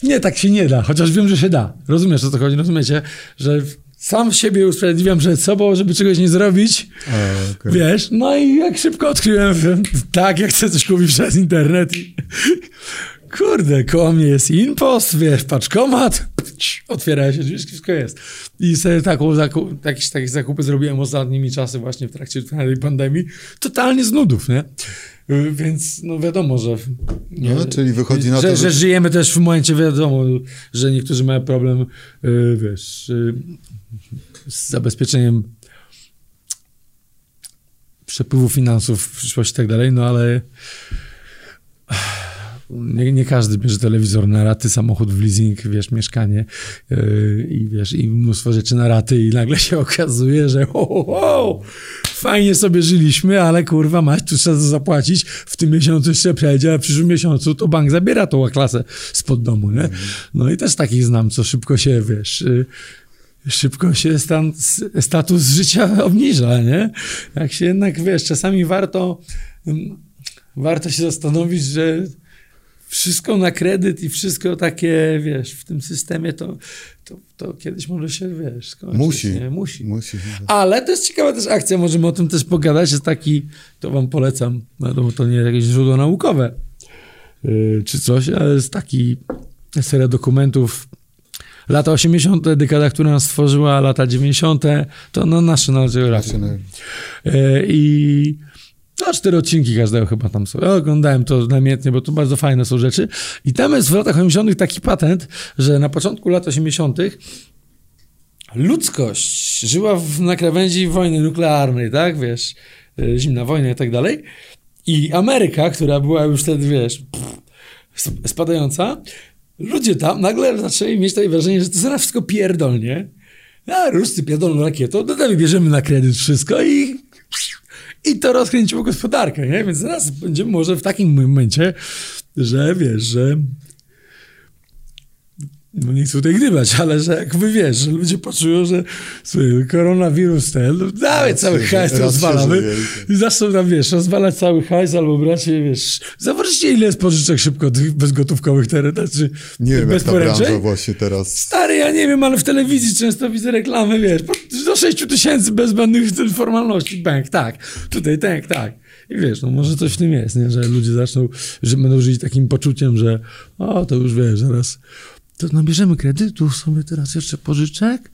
nie, tak się nie da, chociaż wiem, że się da. Rozumiesz, o co chodzi? Rozumiecie, że sam siebie usprawiedliwiam przed sobą, żeby czegoś nie zrobić, A, okej. wiesz, no i jak szybko odkryłem, tak, jak chcę coś kupić przez internet i kurde, koło mnie jest impost, wiesz, paczkomat, otwiera się drzwi, wszystko jest. I sobie taką, zaku, jakieś takie zakupy zrobiłem ostatnimi czasy właśnie w trakcie tej pandemii, totalnie z nudów, nie? Więc no wiadomo, że... Nie, No, czyli wychodzi na że, to, że że- żyjemy też w momencie, wiadomo, że niektórzy mają problem, y, wiesz, y, z zabezpieczeniem przepływu finansów w przyszłości i tak dalej, no ale nie, nie każdy bierze telewizor na raty, samochód w leasing, wiesz, mieszkanie yy, i wiesz, i mnóstwo rzeczy na raty i nagle się okazuje, że ho, ho, ho, fajnie sobie żyliśmy, ale kurwa mać, tu trzeba zapłacić, w tym miesiącu jeszcze przejdzie, a w przyszłym miesiącu to bank zabiera tą klasę spod domu, nie? No i też takich znam, co szybko się, wiesz... Yy, szybko się stan, status życia obniża, nie? Jak się jednak, wiesz, czasami warto, mm, warto się zastanowić, że wszystko na kredyt i wszystko takie, wiesz, w tym systemie to, to, to kiedyś może się, wiesz, skończyć. Musi. Nie? Musi. Musi. Ale to jest ciekawa też akcja, możemy o tym też pogadać, jest taki, to wam polecam, no bo to nie jakieś źródło naukowe yy, czy coś, ale jest taki seria dokumentów lata 80., dekada, która nas stworzyła, lata 90., to no nasze Geographic. National- E, I to cztery odcinki każdego chyba tam są. Ja oglądałem to namiętnie, bo to bardzo fajne są rzeczy. I tam jest w latach 80. taki patent, że na początku lat 80. ludzkość żyła w, na krawędzi wojny nuklearnej, tak, wiesz, e, zimna wojna i tak dalej. I Ameryka, która była już wtedy, wiesz, pff, sp- spadająca, ludzie tam nagle zaczęli mieć takie wrażenie, że to zaraz wszystko pierdolnie. A Ruscy pierdolną rakietą, no bierzemy na kredyt wszystko i, i to rozkręciło gospodarkę, nie? Więc zaraz będziemy może w takim momencie, że wiesz, że no nie chcę tutaj gdybać, ale że jakby wiesz, że ludzie poczują, że słuchaj, koronawirus ten, no dawaj cały hajs, rozwalamy i zaczną tam, wiesz, rozwalać cały hajs albo bracie, wiesz, zobaczcie ile jest pożyczek szybko tych bezgotówkowych teren, czy Nie wiem, jak ta branża właśnie teraz... Stary, ja nie wiem, ale w telewizji często widzę reklamy, wiesz, do 6 tysięcy bez zbędnych formalności, bank, tak, tutaj tak, tak. I wiesz, no może coś w tym jest, nie? że ludzie zaczną, że będą żyć takim poczuciem, że o, to już wiesz, zaraz, to nabierzemy kredytu sobie teraz jeszcze pożyczek,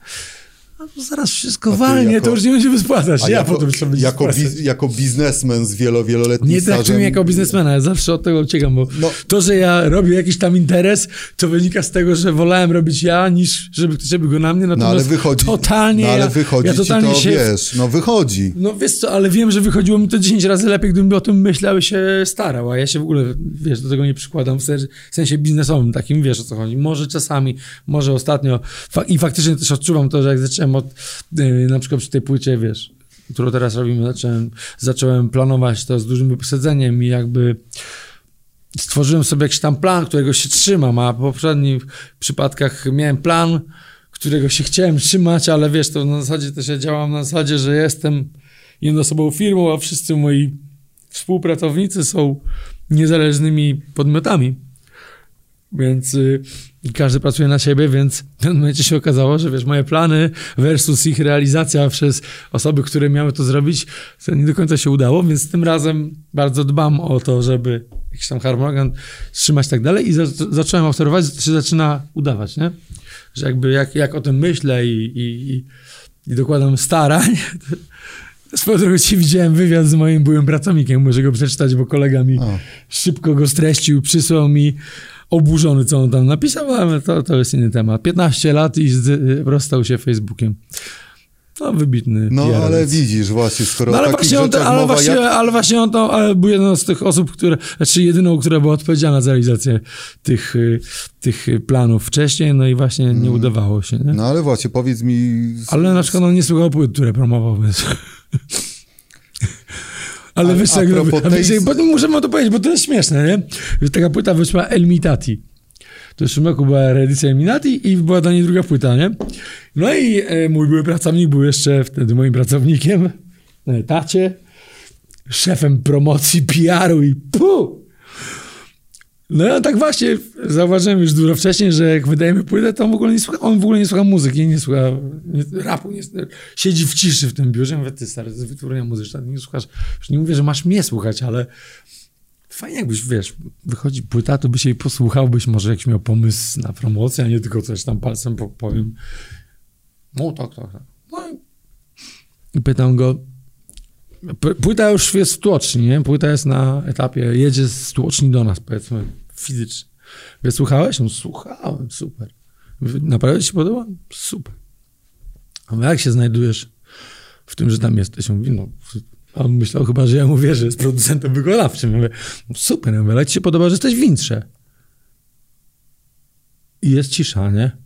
zaraz wszystko walnie, jako, to już nie będzie wyspłacać. Ja jako, potem będzie jako, biz, jako biznesmen z wielo, wieloletnim Nie traktuję mnie jako biznesmena, ja zawsze od tego uciekam, bo no. to, że ja robię jakiś tam interes, to wynika z tego, że wolałem robić ja, niż żeby ktoś robił go na mnie, natomiast no, ale wychodzi, totalnie no, ale wychodzi ja, ja totalnie to, się, wiesz, no wychodzi. No wiesz co, ale wiem, że wychodziło mi to 10 razy lepiej, gdybym o tym myślał i się starał, a ja się w ogóle, wiesz, do tego nie przykładam w sensie biznesowym, takim, wiesz o co chodzi. Może czasami, może ostatnio i faktycznie też odczuwam to, że jak zacząłem od, yy, na przykład przy tej płycie, wiesz, którą teraz robimy, zacząłem, zacząłem planować to z dużym wyprzedzeniem i jakby stworzyłem sobie jakiś tam plan, którego się trzymam, a w poprzednich przypadkach miałem plan, którego się chciałem trzymać, ale wiesz, to na zasadzie też ja działam na zasadzie, że jestem jednoosobową firmą, a wszyscy moi współpracownicy są niezależnymi podmiotami. Więc y, każdy pracuje na siebie, więc w pewnym momencie się okazało, że wiesz, moje plany versus ich realizacja przez osoby, które miały to zrobić, to nie do końca się udało, więc tym razem bardzo dbam o to, żeby jakiś tam harmonogram trzymać i tak dalej i za, zacząłem obserwować, że to się zaczyna udawać, nie? Że jakby jak, jak o tym myślę i, i, i, i dokładam starań, Swoją drogą ci widziałem wywiad z moim byłym pracownikiem, muszę go przeczytać, bo kolega mi o. szybko go streścił, przysłał mi oburzony, co on tam napisał, ale to, to jest inny temat. 15 lat i z, rozstał się Facebookiem. No, wybitny. No, ale widzisz, właśnie, skoro no, ale właśnie on, to, ale, właśnie, jak... ale właśnie on to ale był jedną z tych osób, które, znaczy jedyną, która była odpowiedzialna za realizację tych, y, tych planów wcześniej, no i właśnie nie mm. udawało się. Nie? No, ale właśnie, powiedz mi... Ale na przykład on nie słuchał płyt, które promował, więc... Ale wiesz, jak, tej... bo możemy to powiedzieć, bo to jest śmieszne, nie? Że taka płyta wyszła Elmitati. To w zeszłym roku była edycja Elminati i była do niej druga płyta, nie? No i e, mój były pracownik był jeszcze wtedy moim pracownikiem na etacie, szefem promocji PR-u i pu! No ja tak właśnie zauważyłem już dużo wcześniej, że jak wydajemy płytę, to on w ogóle nie słucha, on w ogóle nie słucha muzyki, nie słucha nie, rapu, nie, siedzi w ciszy w tym biurze. mówię, ty stary, jest wytwórnia muzyczna, nie słuchasz. Już nie mówię, że masz mnie słuchać, ale fajnie jakbyś, wiesz, wychodzi płyta, to byś jej posłuchał, byś może jakiś miał pomysł na promocję, a nie tylko coś tam palcem powiem. No tak, tak, tak. No i pytam go, Płyta już jest w tłoczni, nie? Płyta jest na etapie, jedzie z tłoczni do nas, powiedzmy, fizycznie. Wysłuchałeś? No słuchałem, super. Naprawdę ci się podoba? Super. A jak się znajdujesz w tym, że tam jesteś? On mówi, no, on myślał chyba, że ja mu wierzę, jest producentem wykonawczym. Mówię, no super, ja mówię, ale ci się podoba, że jesteś w Wintrze. I jest cisza, nie?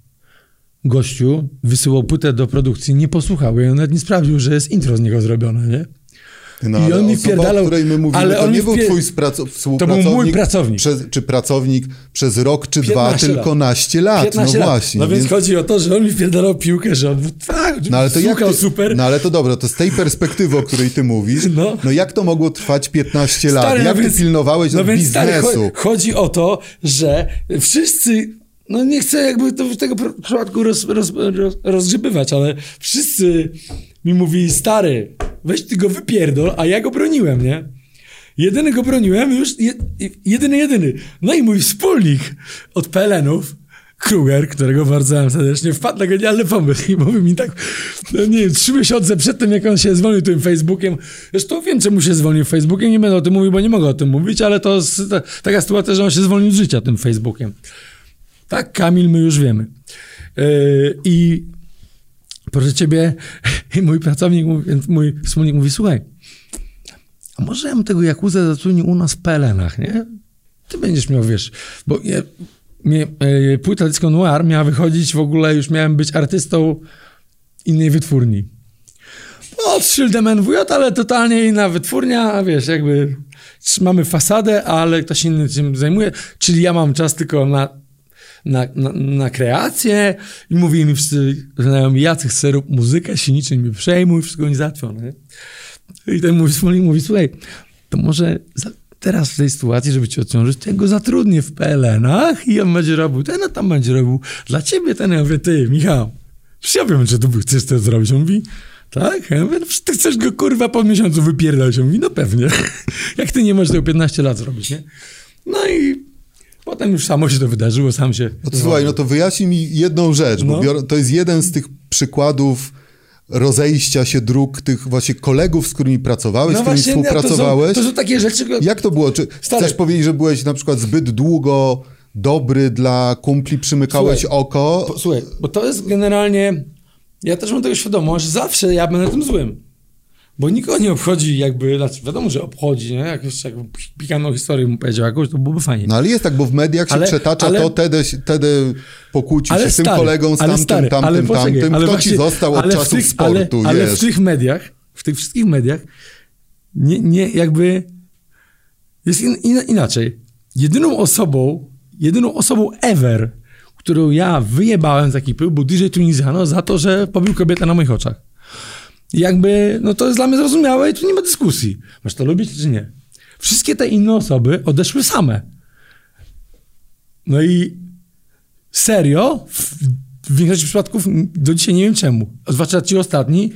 Gościu wysyłał płytę do produkcji, nie posłuchał i on nawet nie sprawdził, że jest intro z niego zrobione, nie? No, I on mi wpierdalał... o której my mówimy, ale to nie był twój współpracownik. To był mój pracownik. Przez, czy pracownik przez rok, czy dwa, tylko naście lat. 15 no lat. właśnie. No więc, więc, chodzi o to, że on mi wpierdalał piłkę, że on tak, no, ale to jak ty, super. No ale to dobra, to z tej perspektywy, o której ty mówisz, no, no jak to mogło trwać 15 lat? Stary, jak no ty więc, pilnowałeś no więc, biznesu? Stary, chodzi o to, że wszyscy no nie chcę jakby to tego przypadku roz, roz, roz, rozgrzebywać, ale wszyscy mi mówili, stary, weź ty go wypierdol, a ja go broniłem, nie? Jedyny go broniłem, już je, jedyny, jedyny. No i mój wspólnik od PLN-ów, Kruger, którego bardzo serdecznie, wpadł na genialny pomysł i mówi mi tak, no nie wiem, trzy miesiące przed tym, jak on się zwolnił tym Facebookiem, zresztą wiem, czemu się zwolnił Facebookiem, nie będę o tym mówił, bo nie mogę o tym mówić, ale to ta, taka sytuacja, że on się zwolnił z życia tym Facebookiem. Tak, Kamil, my już wiemy. Yy, I proszę ciebie, i mój pracownik, mój wspólnik mówi, słuchaj, a może ja bym tego Jakuzę zatrudnił u nas w PLN-ach, nie? Ty będziesz miał, wiesz, bo ja, mnie, yy, płyta Disco Noir miała wychodzić w ogóle, już miałem być artystą innej wytwórni. Od Schildem NWJ, ale totalnie inna wytwórnia, wiesz, jakby mamy fasadę, ale ktoś inny się zajmuje, czyli ja mam czas tylko na na, na, na kreację i mówili mi wszyscy znajomi, Jacek chce rób muzykę, się niczym nie przejmuj, wszystko nie załatwione. I ten mówi, wspólnik mówi, słuchaj, to może za, teraz w tej sytuacji, żeby cię odciążyć, to ja go zatrudnię w PLN-ach i on będzie robił ten, a tam będzie robił dla ciebie ten. Ja mówię, ty, Michał, przecież ja wiem, że ty chcesz to zrobić. On mówi, tak? Ja mówię, no, ty chcesz go kurwa po miesiącu wypierdać. On mówi, no pewnie. Jak ty nie możesz tego 15 lat zrobić, nie? No i Potem już samo się to wydarzyło, sam się... No to, słuchaj, no to wyjaśnij mi jedną rzecz, no. bo to jest jeden z tych przykładów rozejścia się dróg tych właśnie kolegów, z którymi pracowałeś, No z którymi właśnie, nie, współpracowałeś. To są, to są takie rzeczy... Jak to było? Czy Stary. chcesz powiedzieć, że byłeś na przykład zbyt długo dobry dla kumpli, przymykałeś Słuchaj, oko? Po, słuchaj, bo to jest generalnie... Ja też mam tego świadomość, że zawsze ja będę tym złym. Bo nikogo nie obchodzi jakby, znaczy wiadomo, że obchodzi, nie? Jakąś jakby pikaną historię mu powiedział jakąś, to byłoby fajnie. No ale jest tak, bo w mediach się Ale- przetacza ale- to, tedy, tedy pokłócił ale się z tym kolegą, z ale tamtym, stary, ale tamtym, poczekaj, tamtym. ale Kto właśnie- ci został od ale czasów tych- sportu, ale, ale w tych mediach, w tych wszystkich mediach nie, nie jakby jest in, in, inaczej. Jedyną osobą, jedyną osobą ever, którą ja wyjebałem z ekipy, był DJ Tunizano za to, że pobił kobietę na moich oczach. Jakby, no to jest dla mnie zrozumiałe i tu nie ma dyskusji. Masz to lubić czy nie? Wszystkie te inne osoby odeszły same. No i serio, w, w większości przypadków do dzisiaj nie wiem czemu. Zwłaszcza ci ostatni,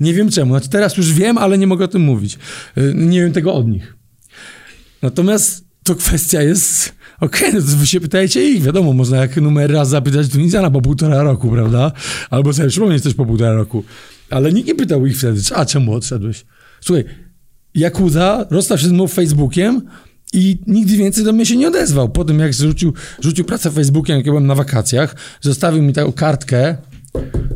nie wiem czemu. Znaczy teraz już wiem, ale nie mogę o tym mówić. Y, Nie wiem tego od nich. Natomiast to kwestia jest... Okej, no to wy się pytajcie ich, wiadomo, można jak numer raz zapytać Tunizjana po półtora roku, prawda? Albo sobie przypomnieć też po półtora roku. Ale nikt nie pytał ich wtedy, a czemu odszedłeś? Słuchaj, Jakuza rozstał się z mną Facebookiem i nigdy więcej do mnie się nie odezwał. Po tym, jak rzucił, rzucił pracę Facebookiem, jak ja byłem na wakacjach, zostawił mi taką kartkę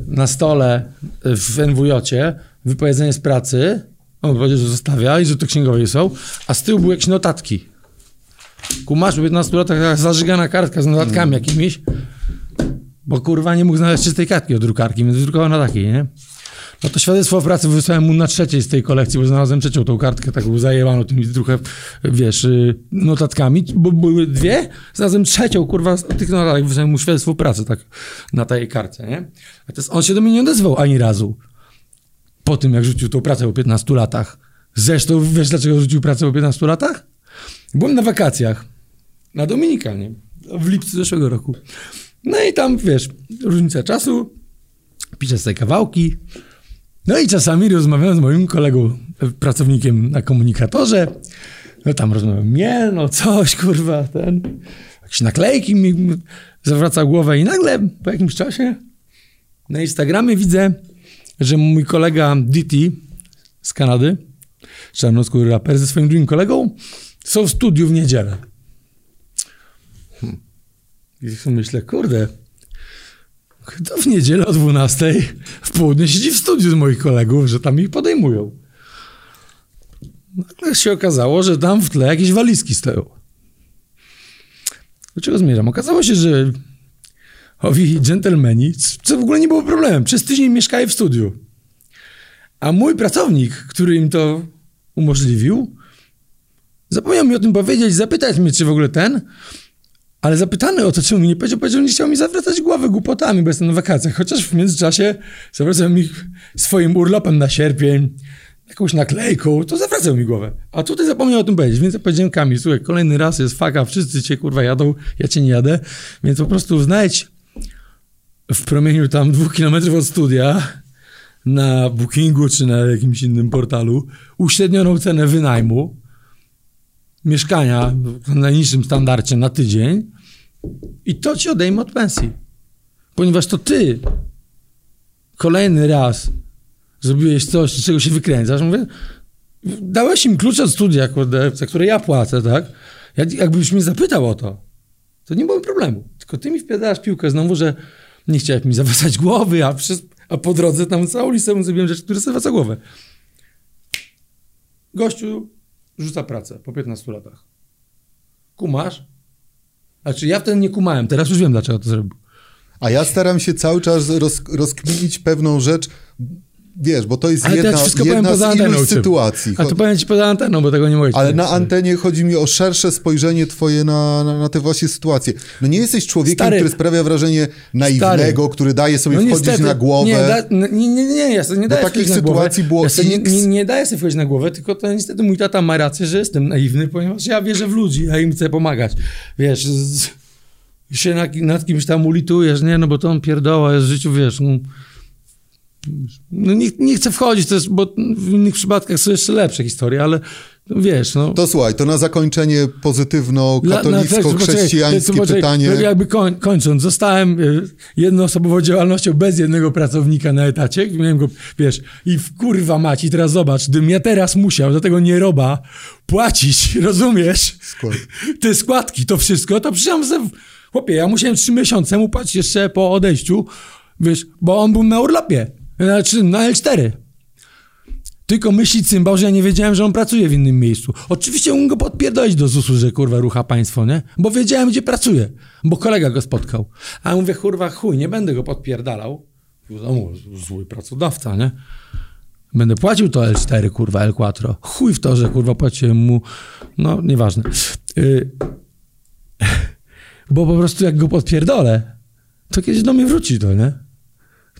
na stole w NWJ-cie, wypowiedzenie z pracy. On powiedział, że zostawia i że to księgowie są, a z tyłu były jakieś notatki. Kumasz, po 15 latach taka zażygana kartka z notatkami jakimiś, bo kurwa nie mógł znaleźć czystej kartki od drukarki, więc wydrukował na takiej, nie? No to świadectwo pracy wysłałem mu na trzeciej z tej kolekcji, bo znalazłem trzecią tą kartkę, taką zajebaną tymi trochę, wiesz, y, notatkami, bo były dwie, znalazłem trzecią, kurwa, z tych notatek, wysłałem mu świadectwo pracy, tak, na tej karcie, nie? A to jest, on się do mnie nie odezwał ani razu, po tym, jak rzucił tą pracę po 15 latach. Zresztą, wiesz dlaczego rzucił pracę po 15 latach? Byłem na wakacjach, na Dominikanie, w lipcu zeszłego roku. No i tam, wiesz, różnica czasu, piszę sobie kawałki, no i czasami rozmawiałem z moim kolegą, e, pracownikiem na komunikatorze. No tam rozmawiam, nie, no coś, kurwa, ten. Jakieś naklejki mi zawraca głowę i nagle po jakimś czasie na Instagramie widzę, że mój kolega DT z Kanady, czarnoskóry raper ze swoim drugim kolegą, są w studiu w niedzielę. Hmm. I myślę, kurde, kto w niedzielę o 12 w południe siedzi w studiu z moich kolegów, że tam ich podejmują. Nagle się okazało, że tam w tle jakieś walizki stoją. Do czego zmierzam? Okazało się, że owi dżentelmeni, co w ogóle nie było problemem, przez tydzień mieszkali w studiu. A mój pracownik, który im to umożliwił, zapomniał mi o tym powiedzieć, zapytać mnie, czy w ogóle ten, ale zapytany o to, czemu mi nie powiedział, powiedział, że nie chciał mi zawracać głowy głupotami, bo jestem na wakacjach. Chociaż w międzyczasie zawracał mi swoim urlopem na sierpień, jakąś naklejką, to zawracał mi głowę. A tutaj zapomniał o tym powiedzieć, więc ja powiedziałem Kamil, słuchaj, kolejny raz jest faka, wszyscy cię kurwa jadą, ja cię nie jadę, więc po prostu znajdź w promieniu tam dwóch kilometrów od studia na Bookingu czy na jakimś innym portalu uśrednioną cenę wynajmu mieszkania w najniższym standardzie na tydzień i to ci odejmę od pensji. Ponieważ to ty kolejny raz zrobiłeś coś, z czego się wykręcasz. Mówię, dałeś im klucze od studia, za które ja płacę, tak? Jak, jakbyś mnie zapytał o to, to nie było problemu. Tylko ty mi wpiadasz piłkę znowu, że nie chciałeś mi zawracać głowy, a, przez, a po drodze tam całą listę zrobiłem rzeczy, które zawraca głowę. Gościu rzuca pracę po 15 latach. Kumasz? Znaczy ja wtedy nie kumałem, teraz już wiem, dlaczego to zrobił. A ja staram się cały czas roz, rozkminić pewną rzecz, wiesz, bo to jest Ale to ja jedna, wszystko jedna poza z iluś sytuacji. A to powiem ci poza anteną, bo tego nie mogę Ale na antenie chodzi mi o szersze spojrzenie twoje na, na, na te właśnie sytuacje. No nie jesteś człowiekiem, Stary. który sprawia wrażenie naiwnego, Stary. który daje sobie No wchodzić niestety, na głowę. Nie, da, no, nie, nie, nie, ja sobie nie daję takich na głowę. sytuacji było ja sobie nie, X. nie, nie daję sobie wchodzić na głowę, tylko to niestety mój tata ma rację, że jestem naiwny, ponieważ ja wierzę w ludzi, ja im chcę pomagać. Wiesz, z, się nad, nad kimś tam ulitujesz, nie, no bo to on pierdoła jest w życiu, wiesz, no, no nie, nie chcę wchodzić, bo w innych przypadkach są jeszcze lepsze historie, ale wiesz, no. To słuchaj, to na zakończenie pozytywno-katolicko-chrześcijańskie pytanie. Jakby koń, kończąc, zostałem y, jednoosobową działalnością bez jednego pracownika na etacie. Miałem go, wiesz, i w kurwa maci, teraz zobacz, gdybym ja teraz musiał za tego nieroba płacić, rozumiesz? Skład. Te składki, to wszystko, to przyjąłem ze... Chłopie, ja musiałem trzy miesiące mu płacić jeszcze po odejściu, wiesz, bo on był na urlopie, znaczy na L4. Tylko myśli cymbał, że ja nie wiedziałem, że on pracuje w innym miejscu. Oczywiście mógł go podpierdolić do ZUS-u, że kurwa rucha państwo, nie? Bo wiedziałem, gdzie pracuje. Bo kolega go spotkał. A ja mówię, kurwa, chuj, nie będę go podpierdalał. No, zły pracodawca, nie? Będę płacił to L4, kurwa, L4. Chuj w to, że kurwa płaciłem mu. No, nieważne. Y... Bo po prostu jak go podpierdolę, to kiedyś do mnie wróci to, nie?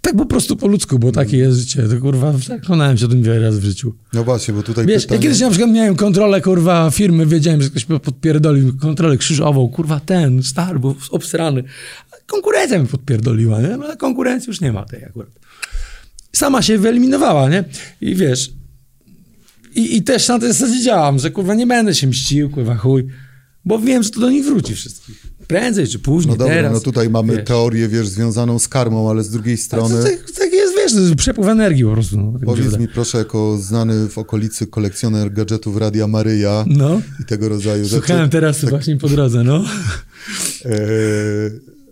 Tak po prostu po ludzku, bo takie jest życie. To kurwa, przekonałem się o tym wiele razy w życiu. No właśnie, bo tutaj Wiesz, pytanie... ja kiedyś na przykład miałem kontrolę, kurwa, firmy, wiedziałem, że ktoś mnie podpierdolił, kontrolę krzyżową, kurwa, ten, stary, był obsrany. Konkurencja mi podpierdoliła, nie? No ale konkurencji już nie ma tej akurat. Sama się wyeliminowała, nie? I wiesz, i, i też na tej zasadzie działam, że kurwa nie będę się mścił, kurwa chuj, bo wiem, że to do nich wróci wszystkich. Prędzej czy później, No dobra, teraz. no tutaj mamy wiesz. teorię, wiesz, związaną z karmą, ale z drugiej strony... tak, tak jest, wiesz, przepływ energii po prostu. No, tak Powiedz mi proszę, jako znany w okolicy kolekcjoner gadżetów Radia Maryja No, i tego rodzaju słuchałem rzeczy, teraz właśnie po drodze, no. e,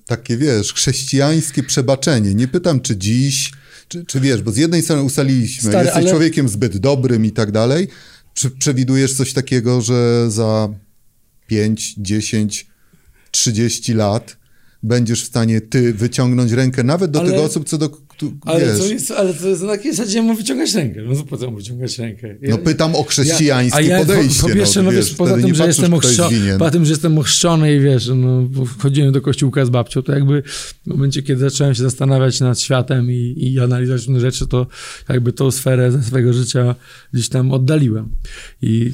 takie wiesz, chrześcijańskie przebaczenie. Nie pytam, czy dziś, czy, czy wiesz, bo z jednej strony ustaliliśmy, Stary, jesteś ale- człowiekiem zbyt dobrym i tak dalej. Czy przewidujesz coś takiego, że za 5, 10, 30 lat będziesz w stanie ty wyciągnąć rękę nawet do Ale- tych osób, co do... któ- Ale wiesz, to, jest, ale jest na takiej zasadzie mam wyciągać rękę. No po co mam wyciągać rękę? Ja- No pytam o chrześcijańskie a ja, podejście. Po, po pierwsze, no, wiesz, poza tym, że jestem, ochrzczony, poza tym, że jestem ochrzczony i wiesz, no, bo chodziłem do kościółka z babcią, to jakby w momencie, kiedy zacząłem się zastanawiać nad światem i, i analizować różne rzeczy, to jakby tą sferę ze swojego życia gdzieś tam oddaliłem. I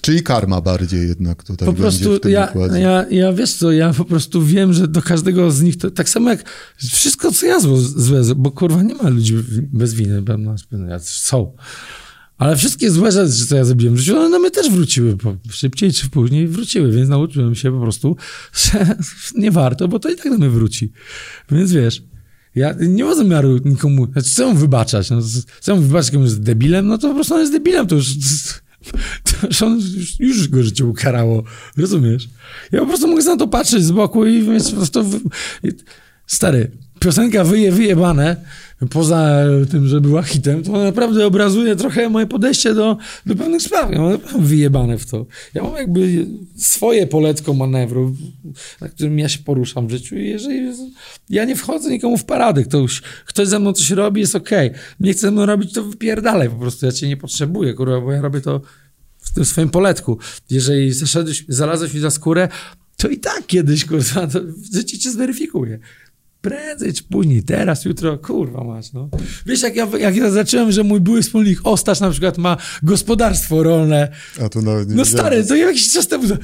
Czyli karma bardziej jednak tutaj po prostu w tym ja, układzie. ja, ja, wiesz co, ja po prostu wiem, że do każdego z nich, to, tak samo jak wszystko, co ja zło, złe, bo kurwa nie ma ludzi bez winy, pewno, są. Ale wszystkie złe rzeczy, co ja zrobiłem w życiu, one na mnie też wróciły, szybciej czy później wróciły, więc nauczyłem się po prostu, że nie warto, bo to i tak na mnie wróci. Więc wiesz, ja nie ma zamiaru nikomu, znaczy chcę wybaczać, no, chcę wybaczać komuś jest debilem, no to po prostu on jest debilem, to już, to już on już, już go życie ukarało, rozumiesz? Ja po prostu mogę na to patrzeć z boku i mieć po prostu... Stary, piosenka wyje, wyjebane, poza tym, że była hitem, to naprawdę obrazuje trochę moje podejście do, do pewnych spraw. Ja mam wyjebane w to. Ja mam jakby swoje poletko manewru, na którym ja się poruszam w życiu i jeżeli ja nie wchodzę nikomu w paradę, ktoś, ktoś ze mną coś robi, jest okej. Nie chce ze mną robić, to wypierdalaj po prostu. Ja cię nie potrzebuję, kurwa, bo ja robię to w tym swoim poletku. Jeżeli zaszedłeś, znalazłeś mi za skórę, to i tak kiedyś, kurwa, to życie cię zweryfikuje. Prędzej czy później, teraz, jutro, kurwa masz, no. Wiesz, jak ja, jak ja zacząłem, że mój były wspólnik Ostasz na przykład ma gospodarstwo rolne. A tu nawet nie No stary, to jakiś czas temu to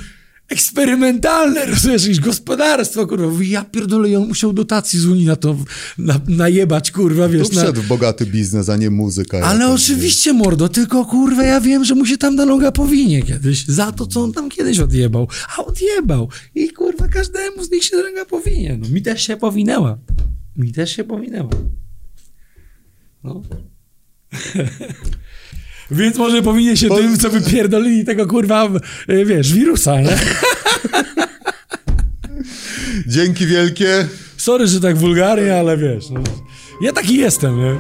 eksperymentalne, rozumiesz, jakieś gospodarstwo, kurwa. Ja pierdolę, on musiał dotacji z Unii na to na, najebać, kurwa, wiesz. Tu Na, wszedł w bogaty biznes, a nie muzyka. ale oczywiście, mordo, tylko kurwa, ja wiem, że mu się tam na noga powinie kiedyś, za to, co on tam kiedyś odjebał. A odjebał. I kurwa, każdemu z nich się noga powinie. No, mi też się powinęła. Mi też się powinęła. No. Więc może powinien się tym, co wypierdolili tego kurwa, y, wiesz, wirusa, nie? Dzięki wielkie. Sorry, że tak wulgarnie, ale wiesz, no, ja taki jestem, nie?